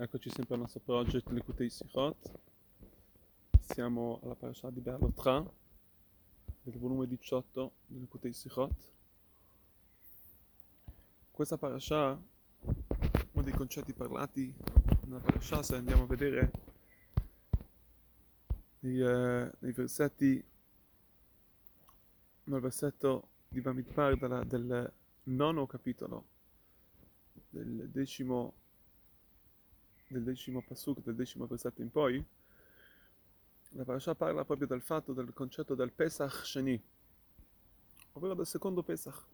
Eccoci sempre al nostro project Likutei Sichot. Siamo alla parasha di Be'alotra, del volume 18 di Likutei Sichot. Questa parasha, uno dei concetti parlati nella parasha, se andiamo a vedere nei, eh, nei versetti, nel versetto di Bamidbar della- del nono capitolo, del decimo del decimo pasuk, del decimo versetto in poi, la parasha parla proprio del fatto del concetto del Pesach Sheni, ovvero del secondo Pesach.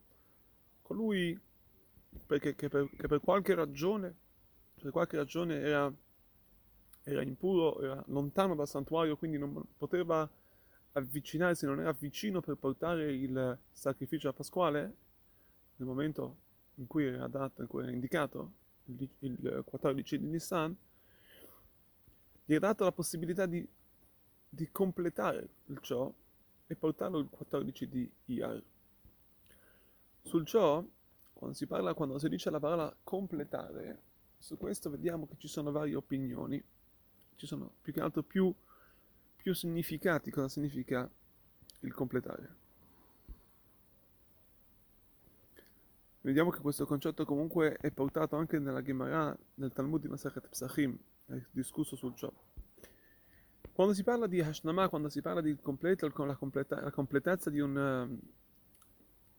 Colui perché, che, per, che per qualche ragione, per qualche ragione era, era impuro, era lontano dal santuario, quindi non poteva avvicinarsi, non era vicino per portare il sacrificio pasquale, nel momento in cui era dato, in cui era indicato, il, il 14 di Nissan, gli è data la possibilità di, di completare il ciò e portarlo il 14 di Iyar. Sul ciò, quando si parla, quando si dice la parola completare, su questo vediamo che ci sono varie opinioni, ci sono più che altro più, più significati, cosa significa il completare. Vediamo che questo concetto comunque è portato anche nella Gemara, nel Talmud di Masachet Psachim, è discusso sul ciò. Quando si parla di Hashnama, quando si parla di completo, con la, completa, la completezza di un, um,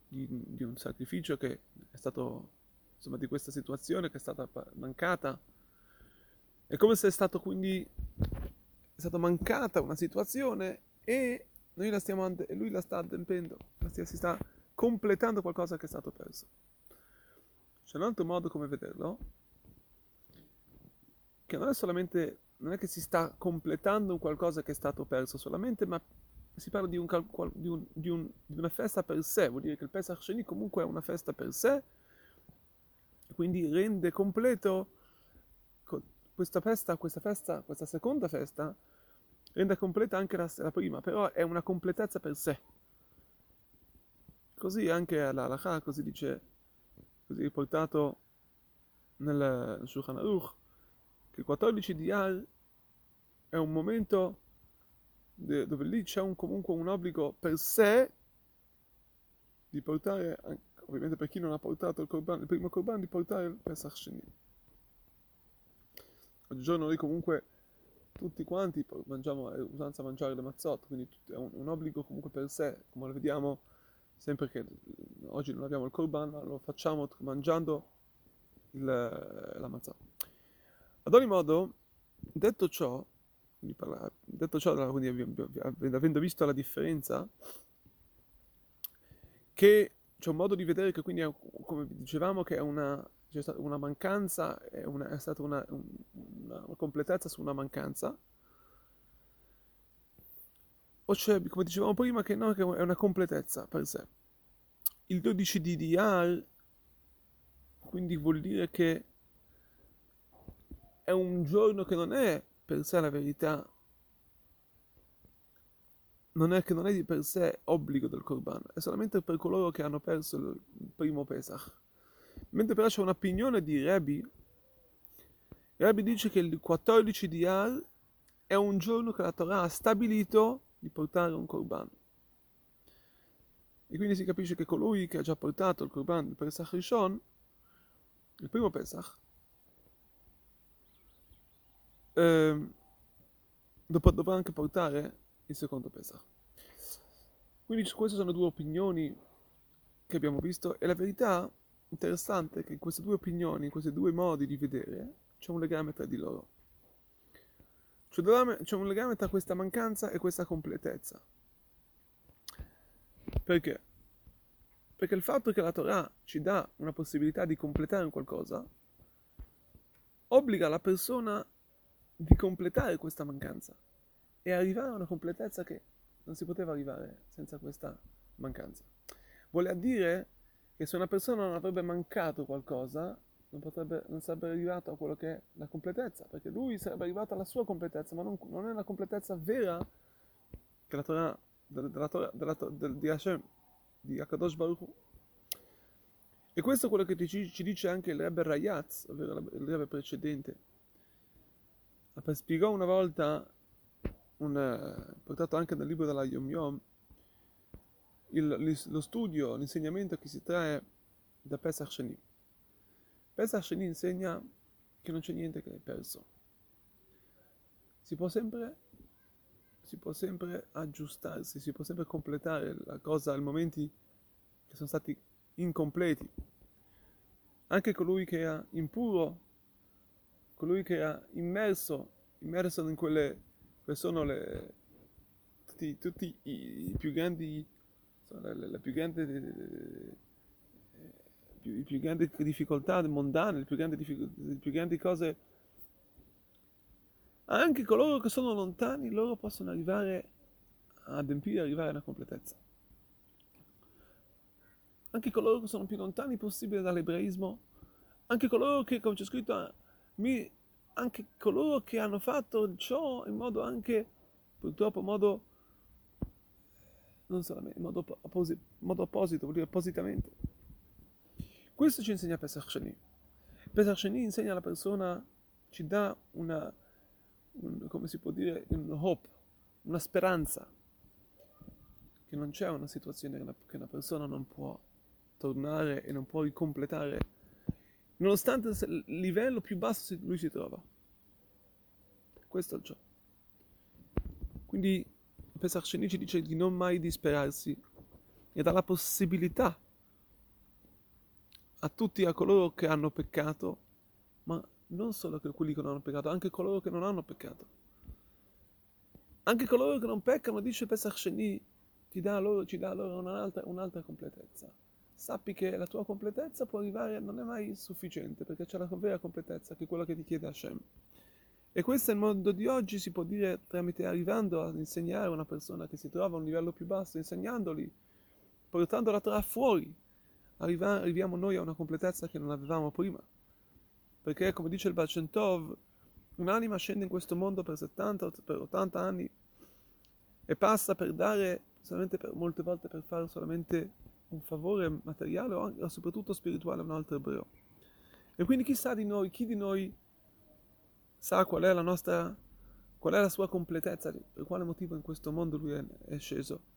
di, di un sacrificio che è stato, insomma, di questa situazione che è stata mancata, è come se è stato quindi, è stata mancata una situazione e noi la stiamo, lui la sta adempendo, si sta completando qualcosa che è stato perso. C'è un altro modo come vederlo, che non è solamente, non è che si sta completando un qualcosa che è stato perso solamente, ma si parla di, un, di, un, di, un, di una festa per sé, vuol dire che il Pesach Sheni comunque è una festa per sé, quindi rende completo questa festa, questa festa, questa seconda festa, rende completa anche la, la prima, però è una completezza per sé. Così anche all'Alacha, così dice così riportato nel Shulchan Aruch, che il 14 di Ar è un momento dove lì c'è un, comunque un obbligo per sé di portare, ovviamente per chi non ha portato il, korban, il primo Korban, di portare il Pesach Sheni. Oggigiorno noi comunque tutti quanti mangiamo, è usanza mangiare le mazzot, quindi è un, un obbligo comunque per sé, come lo vediamo sempre che oggi non abbiamo il korban, ma lo facciamo mangiando il, la mazzà. Ad ogni modo, detto ciò, parla, detto ciò avendo visto la differenza, che c'è un modo di vedere che quindi, come dicevamo, che è una, una mancanza, è, una, è stata una, una completezza su una mancanza, o c'è, come dicevamo prima, che, no, che è una completezza per sé. Il 12 di Diyar, quindi vuol dire che è un giorno che non è per sé la verità, non è che non è di per sé obbligo del Corban, è solamente per coloro che hanno perso il primo Pesach. Mentre però c'è un'opinione di Rabbi, Rabbi dice che il 14 di Ar è un giorno che la Torah ha stabilito di portare un korban. E quindi si capisce che colui che ha già portato il korban del Pesach Rishon, il primo Pesach, eh, dopo, dovrà anche portare il secondo Pesach. Quindi queste sono due opinioni che abbiamo visto e la verità interessante è che in queste due opinioni, in questi due modi di vedere, c'è un legame tra di loro. C'è un legame tra questa mancanza e questa completezza. Perché? Perché il fatto che la Torah ci dà una possibilità di completare qualcosa obbliga la persona di completare questa mancanza e arrivare a una completezza che non si poteva arrivare senza questa mancanza. Vuole dire che se una persona non avrebbe mancato qualcosa, non, potrebbe, non sarebbe arrivato a quello che è la completezza, perché lui sarebbe arrivato alla sua completezza, ma non, non è una completezza vera che la Torah, della, della Torah, della, del, di Hashem, di Akadosh Baruch. E questo è quello che ci, ci dice anche il Rebbe Rayaz, ovvero il Rebbe precedente, spiegò una volta, un, portato anche nel libro della Yom Yom, il, lo studio, l'insegnamento che si trae da Pesach Sheni. Pesach Sheni insegna che non c'è niente che è perso. Si può sempre, si può sempre aggiustarsi, si può sempre completare la cosa ai momenti che sono stati incompleti. Anche colui che era impuro, colui che era immerso, immerso in quelle che sono le, tutti, tutti i, i più grandi la, la, la più grande eh, più, le più grandi difficoltà mondane, le più grandi, le più grandi cose. Anche coloro che sono lontani, loro possono arrivare ad adempiere, arrivare alla completezza. Anche coloro che sono più lontani possibile dall'ebraismo, anche coloro che, come c'è scritto, mi, anche coloro che hanno fatto ciò in modo anche, purtroppo, in modo non solamente in modo, opposi- modo opposito, vuol dire appositamente. Questo ci insegna Pesach Sheni. Pesach Sheni insegna alla persona, ci dà una, un, come si può dire, un hope, una speranza, che non c'è una situazione che una, che una persona non può tornare e non può ricompletare, nonostante il livello più basso lui si trova. Questo è ciò. Quindi Pesach Sheni ci dice di non mai disperarsi e dà la possibilità a tutti a coloro che hanno peccato, ma non solo a quelli che non hanno peccato, anche coloro che non hanno peccato. Anche coloro che non peccano, dice Pesach Sheni, ti dà loro, ci dà loro un'altra, un'altra completezza. Sappi che la tua completezza può arrivare, non è mai sufficiente, perché c'è la vera completezza, che è quella che ti chiede Hashem. E questo è il mondo di oggi, si può dire, tramite arrivando ad insegnare a una persona che si trova a un livello più basso, insegnandoli, portandola tra fuori. Arriva, arriviamo noi a una completezza che non avevamo prima. Perché, come dice il Balcentov, un'anima scende in questo mondo per 70, per 80 anni e passa per dare, solamente per, molte volte per fare solamente un favore materiale o, soprattutto spirituale a un altro ebreo. E quindi chissà di noi, chi di noi sa qual è la nostra, qual è la sua completezza, per quale motivo in questo mondo lui è, è sceso.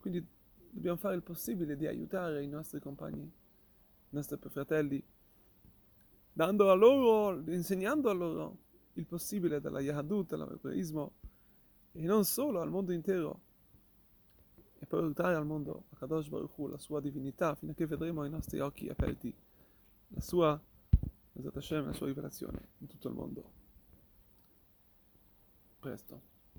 Quindi dobbiamo fare il possibile di aiutare i nostri compagni, i nostri fratelli, dando a loro, insegnando a loro il possibile della Yahadut, dell'ebraismo, e non solo al mondo intero, e per aiutare al mondo a Kadosh Baruch Hu, la sua divinità, fino a che vedremo i nostri occhi aperti, la sua la sua rivelazione in tutto il mondo. Presto.